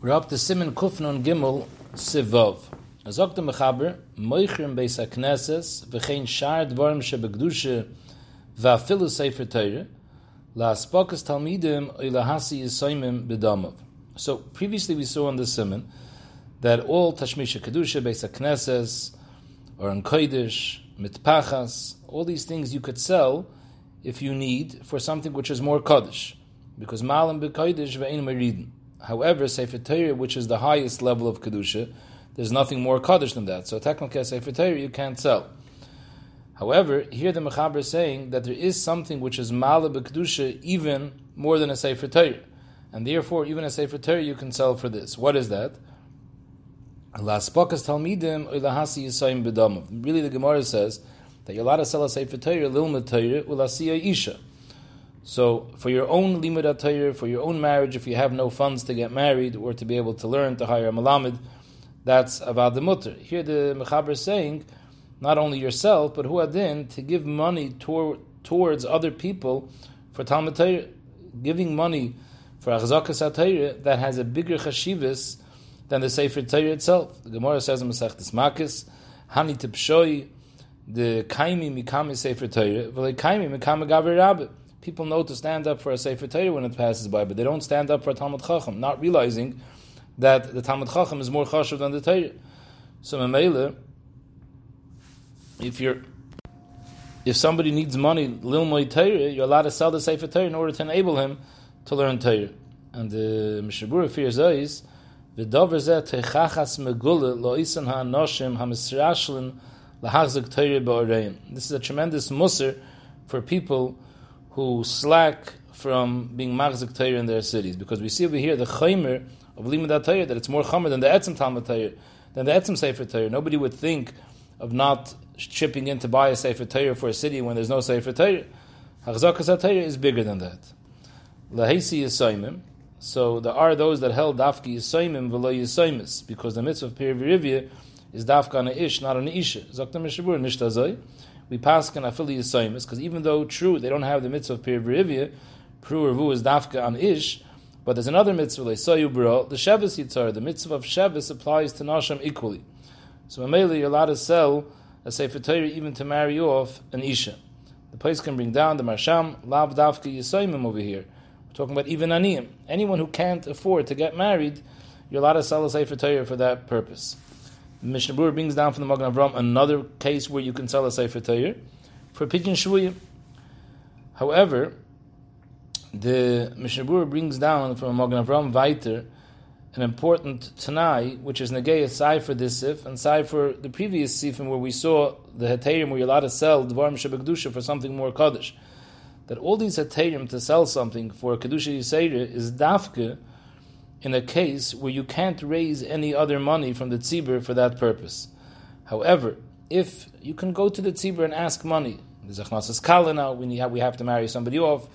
We're up to Simon Kufnun Gimel Sivov. Azok the Mechaber, Moichrim Beis HaKnesses, V'chein Shar Dvorim Shebegdushe, V'afilu Sefer Teire, La'aspokas Talmidim, Oilahasi Yisoimim B'domov. So previously we saw on the Simon that all Tashmisha Kedusha, Beis HaKnesses, or in Kodesh, Mitpachas, all these things you could sell if you need for something which is more Kodesh. Because Malam B'Kodesh V'ein Meridin. However, Sefer Torah, which is the highest level of kedusha, there's nothing more kaddish than that. So technically, Sefer Torah you can't sell. However, here the Mechaber is saying that there is something which is malab kedusha even more than a Sefer Torah, and therefore even a Sefer Torah you can sell for this. What is that? Really, the Gemara says that you're allowed to sell a Sefer Torah, lilma Torah, isha. So, for your own limud atayr, for your own marriage, if you have no funds to get married or to be able to learn to hire a malamid, that's about the mutter. Here, the mechaber is saying, not only yourself, but huadin to give money tor- towards other people for Talmud Torah, giving money for achzakas atayr that has a bigger chashivas than the Sefer Torah itself. The Gemara says in Masechet Makis, Hani tipshoi, the kaimi mikami Sefer Torah, v'le kaimi mikami gaver rabbit people know to stand up for a Sefer Torah when it passes by, but they don't stand up for a Talmud Chacham, not realizing that the Talmud Chacham is more chashuv than the Torah. So, Mamela, if you're if somebody needs money, lilmoy Torah, you're allowed to sell the Sefer Torah in order to enable him to learn Torah. And the Mishnah Berurah fears is the dover zeh techachas megule lo isan ha'anoshim ha'misrashlin lahachzik Torah ba'orein. This is a tremendous musr for people who slack from being machzik Torah in their cities. Because we see over here the chaymer of limud Torah that it's more chamer than the etzim Talmud Torah, than the etzim Sefer Torah. Nobody would think of not chipping in to buy a Sefer Torah for a city when there's no Sefer Torah. Hachzakas Torah is bigger than that. Lahesi Yisoimim. So there are those that held dafki Yisoimim v'lo Yisoimis, because the mitzvah of Pirivirivya is dafka on ish, not on a isha. Zokta Mishabur, nishtazoi we pass can afili yisoimis because even though true they don't have the mitzvah of pir pru revu is dafka on ish, but there's another mitzvah leisoyu bro the shevis yitzar the mitzvah of shevis applies to nasham equally. So Mamela, you're allowed to sell a sefer even to marry off an isha. The place can bring down the marsham lav dafka yisoimim over here. We're talking about even aniyim. Anyone who can't afford to get married, you're allowed to sell a sefer for that purpose. Mishnah Berurah brings down from the Magen Avram another case where you can sell a Sefer Torah for Pidyon Shvuyim. However, the Mishnah Berurah brings down from Magen Avram Weiter an important Tanai, which is Negei Sai for this Sif and Sai for the previous Sifim where we saw the Heterim where you're allowed to sell Dvarim Shebekdusha for something more Kaddish. That all these Heterim to sell something for Kedusha Yisera is Dafke in a case where you can't raise any other money from the tzibur for that purpose. However, if you can go to the tzibur and ask money, there's a chnasas kala now, we, need, we have to marry somebody off,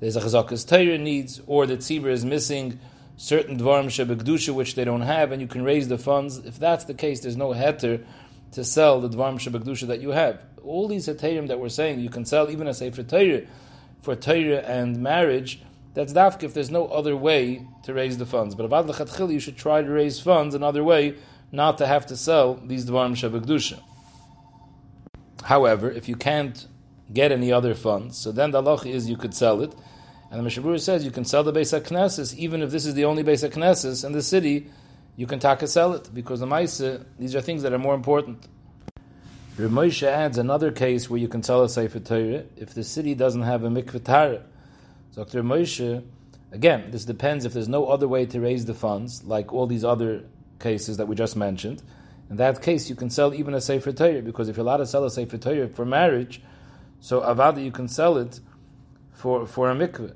there's a chazakas Torah needs, or the tzibur is missing certain dvarim shebekdusha which they don't have, and you can raise the funds. If that's the case, there's no heter to sell the dvarim shebekdusha that you have. All these heterim that we're saying, you can sell even a sefer Torah for Torah and marriage, that's dafk if there's no other way to raise the funds. But avad lechatchil, you should try to raise funds another way, not to have to sell these dvarim shabakdusha. However, if you can't get any other funds, so then the halach is you could sell it. And the Mishabur says you can sell the Beis HaKnesses, even if this is the only Beis HaKnesses in the city, you can taka sell it, because the Maisa, these are things that are more important. Ramosha adds another case where you can sell a Sefer Torah if the city doesn't have a mikveh Torah. Darchei Moshe, again, this depends if there's no other way to raise the funds, like all these other cases that we just mentioned. In that case, you can sell even a Sefer Torah, because if you're allowed to sell a Sefer Torah for marriage, so avada you can sell it for, for a mikveh.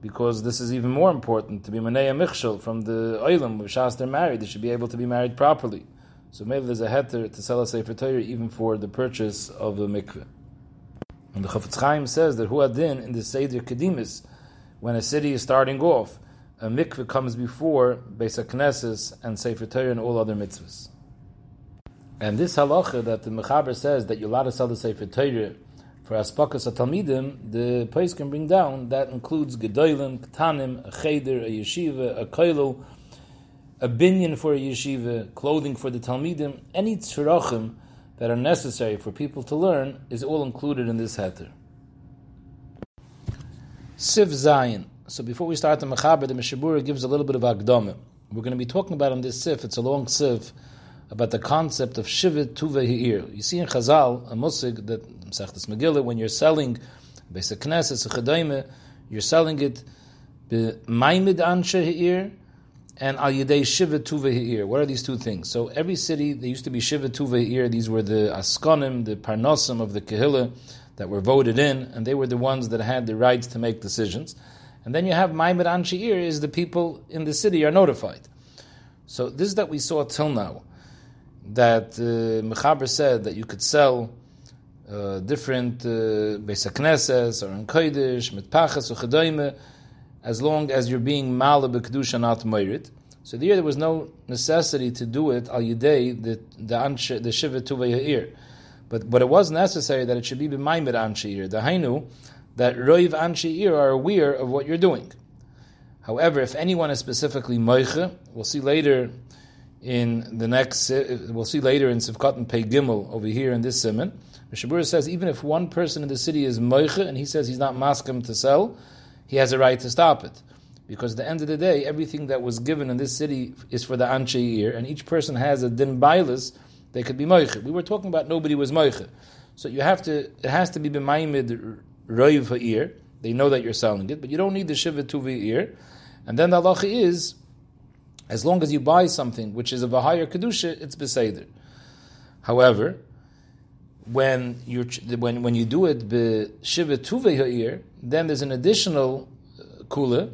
Because this is even more important to be manei michshel from the oilam. Shas they're married, they should be able to be married properly. So maybe there's a heter to sell a sefer Torah even for the purchase of a mikveh. And the Chafetz Chaim says that Huadin in the Seder Kedimis, when a city is starting off, a mikveh comes before Beis HaKnesses and Sefer Torah and all other mitzvahs. And this halacha that the Mechaber says that you're allowed to sell the Sefer Torah for Aspakas Atalmidim, the place can bring down, that includes Gedolim, Ktanim, a Cheder, a Yeshiva, a Koilel, a binyan for a yeshiva, clothing for the talmidim, any tzurachim that are necessary for people to learn is all included in this heter. Siv Zayin. So before we start the Mechaber, the Mishnah Berurah gives a little bit of Agdama. We're going to be talking about on this Sif, it's a long Sif, about the concept of Shivit Tuve Ha'ir. You see in Chazal, a Musig, that Mesechtes Megillah, when you're selling Basic Knesset, Chadaime, you're selling it Maimid Anshe Ha'ir, and Al Yedei Shiva Tuve Ha'ir. What are these two things? So every city, there used to be Shiva Tuve Ha'ir. These were the Askonim, the Parnosim of the Kehillah that were voted in, and they were the ones that had the rights to make decisions. And then you have Maimed Anshi'ir, is the people in the city are notified. So this is that we saw till now, that uh, Mechaber said that you could sell uh, different uh, or in Kodesh, Mitpachas or Chedoime, as long as you're being Malab Kedusha, not Meirit. So there, there was no necessity to do it al yidei the the anshe, the shiva tuve but but it was necessary that it should be b'maimed anshe The hainu that roiv anshe are aware of what you're doing. However, if anyone is specifically moiche, we'll see later in the next. Uh, we'll see later in Sivkat and Pei Gimel over here in this simon. Mishnah Berurah says even if one person in the city is moiche and he says he's not maskim to sell, he has a right to stop it. Because at the end of the day, everything that was given in this city is for the Anshe and each person has a din bailis, they could be moiche. We were talking about nobody was moiche. So you have to, it has to be b'maimid roiv ha'ir. They know that you're selling it, but you don't need the shiva tuvi ear. And then the halacha is, as long as you buy something which is of a higher kedusha, it's beseder. However, when you when when you do it be shiva tuve ha'ir, then there's an additional uh, kula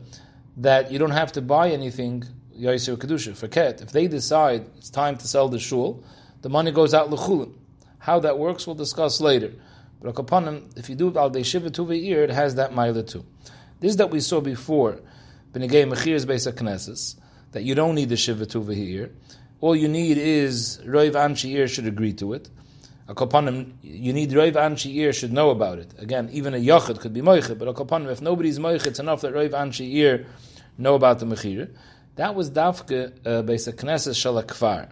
that you don't have to buy anything Yaiser Kedusha, forget. If they decide it's time to sell the shul, the money goes out l'chulin. How that works, we'll discuss later. But him, if you do it al shiva tuve'ir, it has that mila too. This that we saw before, b'negei mechir base knesses, that you don't need the shiva tuve'ir. All you need is roiv anshi'ir should agree to it. A Akopanim, you need Roiv Anshi should know about it. Again, even a Yachid could be Moichet, but a Akopanim, if nobody's Moichet, it's enough that Roiv Anshi know about the Mechir. That was Dafke uh, Beis Knesset Shal Kfar.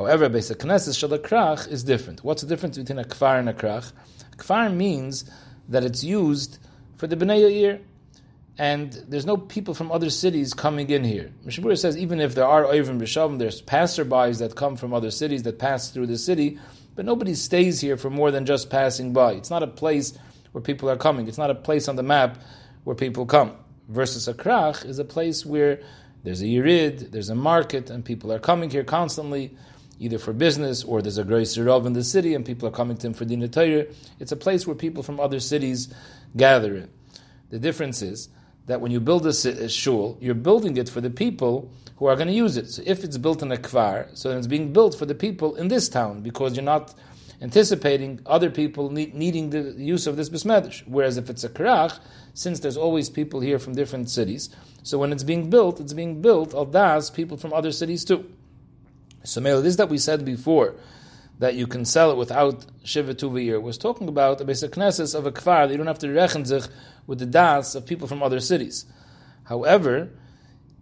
However, Beis Knesset Shal Krach is different. What's the difference between a Kfar and a Krach? Kfar means that it's used for the Bnei Yair, and there's no people from other cities coming in here. Mishnah Berurah says even if there are Oyvim B'Shavim, there's passerbys that come from other cities that pass through the city, but nobody stays here for more than just passing by. It's not a place where people are coming. It's not a place on the map where people come. Versus a krach is a place where there's a yirid, there's a market, and people are coming here constantly, either for business or there's a great sirov in the city and people are coming to him for dinner Torah. It's a place where people from other cities gather in. The difference is that when you build a, a shul, you're building it for the people who are going to use it. So if it's built in a kvar, so then it's being built for the people in this town because you're not anticipating other people need, needing the use of this bismedish. Whereas if it's a karach, since there's always people here from different cities, so when it's being built, it's being built al das people from other cities too. So this that we said before that you can sell it without shiva tuvir was talking about the basic knesses of a kvar that you don't have to rechen with the das of people from other cities. However,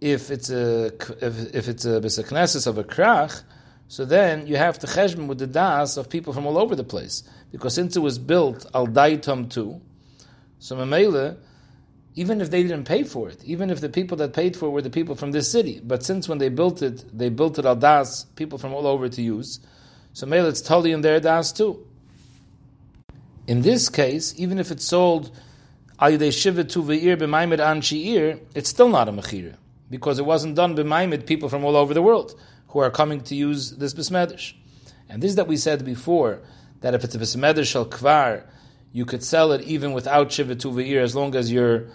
if it's a if, if it's a besaknesis of a krach, so then you have to cheshbon with the das of people from all over the place because since it was built al daitam too, so mamela, even if they didn't pay for it, even if the people that paid for it were the people from this city, but since when they built it, they built it al das people from all over to use, so mele it's totally in their das too. In this case, even if it's sold al b'maimed an shi'ir, it's still not a mechira because it wasn't done b'maimid people from all over the world who are coming to use this besmedish. And this is that we said before, that if it's a besmedish shal kvar, you could sell it even without shivitu ve'ir as long as you're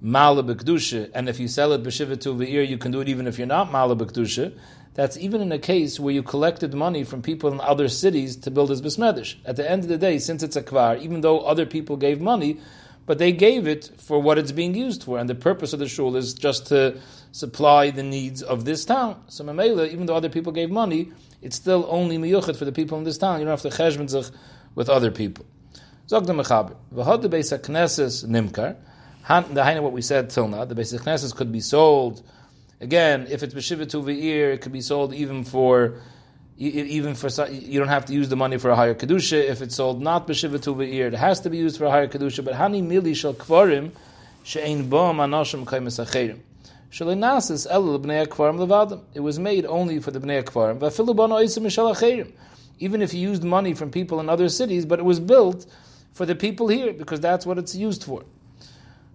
mala b'kedusha, and if you sell it b'shivitu ve'ir, you can do it even if you're not mala b'kedusha. That's even in a case where you collected money from people in other cities to build this besmedish. At the end of the day, since it's a kvar, even though other people gave money, but they gave it for what it's being used for, and the purpose of the shul is just to supply the needs of this town. So Mamela, even though other people gave money, it's still only miyuchet for the people in this town. You don't have to cheshbon with other people. Zog the mechaber. V'hod the beis knesses nimkar. The Haina, what we said till now, the basic knesses could be sold Again, if it's b'shiva tuveir, it could be sold even for even for you don't have to use the money for a higher kedusha. If it's sold not b'shiva tuveir, it has to be used for a higher kedusha. But hani mili shel kvarim she'ein bom anoshim kaimis acherim. Shalinasis el bnei kvarim levadim. It was made only for the bnei kvarim. V'afilu bon oisim. Even if you used money from people in other cities, but it was built for the people here because that's what it's used for.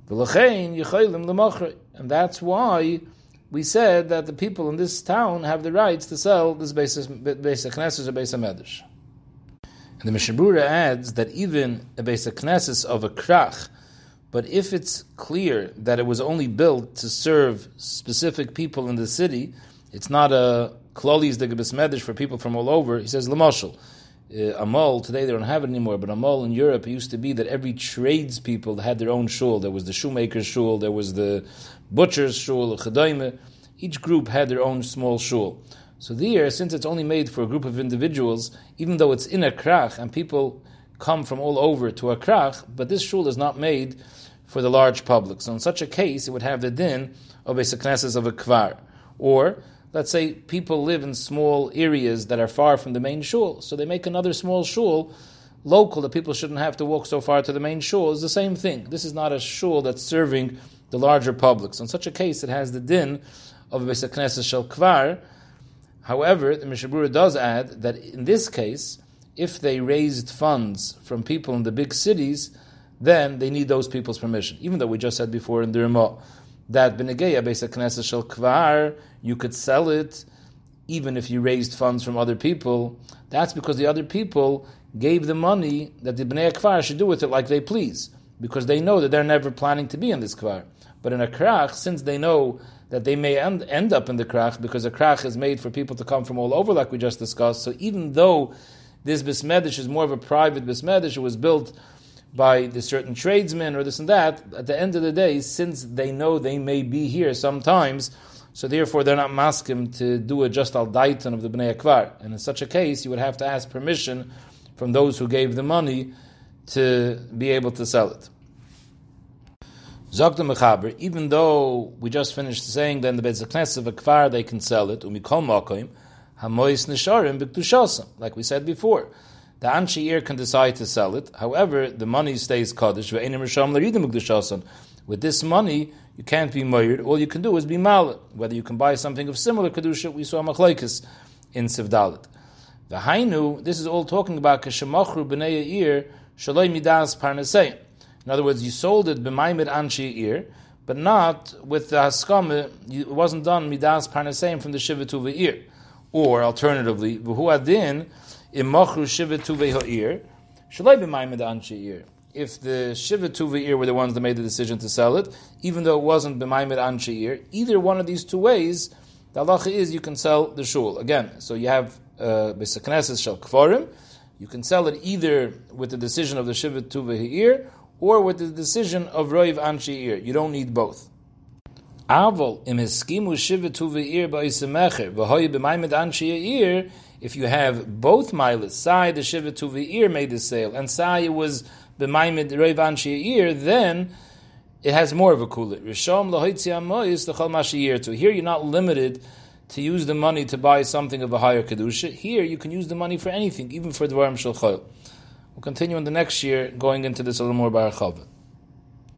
And that's why we said that the people in this town have the rights to sell this basic knesses or basic medrash. And the Mishnah Berurah adds that even a basic knesses of a krach, but if it's clear that it was only built to serve specific people in the city, it's not a klolis de medrash for people from all over. He says lamashal. Uh, Amal, today they don't have it anymore, but Amal in Europe, it used to be that every tradespeople had their own shul. There was the shoemaker's shul, there was the butcher's shul, chadaime. Each group had their own small shul. So there, since it's only made for a group of individuals, even though it's in a krach and people come from all over to a krach, but this shul is not made for the large public. So in such a case, it would have the din of a seknesses of a kvar. Or let's say people live in small areas that are far from the main shul, so they make another small shul local that people shouldn't have to walk so far to the main shul. Is the same thing. This is not a shul that's serving the larger public. So in such a case, it has the din of a Beis Knesset Shel Kvar. However, the Mishnah Berurah does add that in this case, if they raised funds from people in the big cities, then they need those people's permission. Even though we just said before in the Ramah that Benegeya Beis Knesset Shel Kvar, you could sell it even if you raised funds from other people. That's because the other people gave the money that the Bnei Kvar should do with it like they please, because they know that they're never planning to be in this Kvar. But in a Krach, since they know that they may end, end up in the Krach, because a Krach is made for people to come from all over, like we just discussed, so even though this Bismedish is more of a private Bismedish, it was built by the certain tradesmen or this and that, at the end of the day, since they know they may be here sometimes, so therefore they're not maskim to do a just al daitan of the bnei akvar. And in such a case, you would have to ask permission from those who gave the money to be able to sell it. Zok the Mechaber, even though we just finished saying that in the Beis of a kvar they can sell it, umikol makoim, hamois nisharim b'ktushasam, like we said before. The Anshiir can decide to sell it. However, the money stays Kaddish. With this money, you can't be Mayr. All you can do is be Mal. Whether you can buy something of similar Kedusha, we saw Machlaikis in Sivdalit. The Hainu, this is all talking about Kashemachru B'nei Ir, Shaloi Midas Parnasei. In other words, you sold it B'maimid Anshi but not with the Haskame, it wasn't done Midas Parnaseim from the Shiva Ir. Or alternatively, imachru ha'ir, b'mayim anshe If the shiva tuve were the ones that made the decision to sell it, even though it wasn't b'mayim anshe either one of these two ways, the halacha is you can sell the shul. Again, so you have uh, b'sakneses shel kfarim, you can sell it either with the decision of the shiva tuve ha'ir, or with the decision of roiv anshe You don't need both. Avol im hiskimu shiva tuve ir ba'isemecher v'hoy b'mayim anshe if you have both milas, Sai the Shiva Tuvi made the sale, and Sai was the Maimid Reivan Sheir, then it has more of a kulit. Rishom lahoitzi the chol to. Here you're not limited to use the money to buy something of a higher kedusha. Here you can use the money for anything, even for the Varam Shel We'll continue in the next year, going into this a little more by.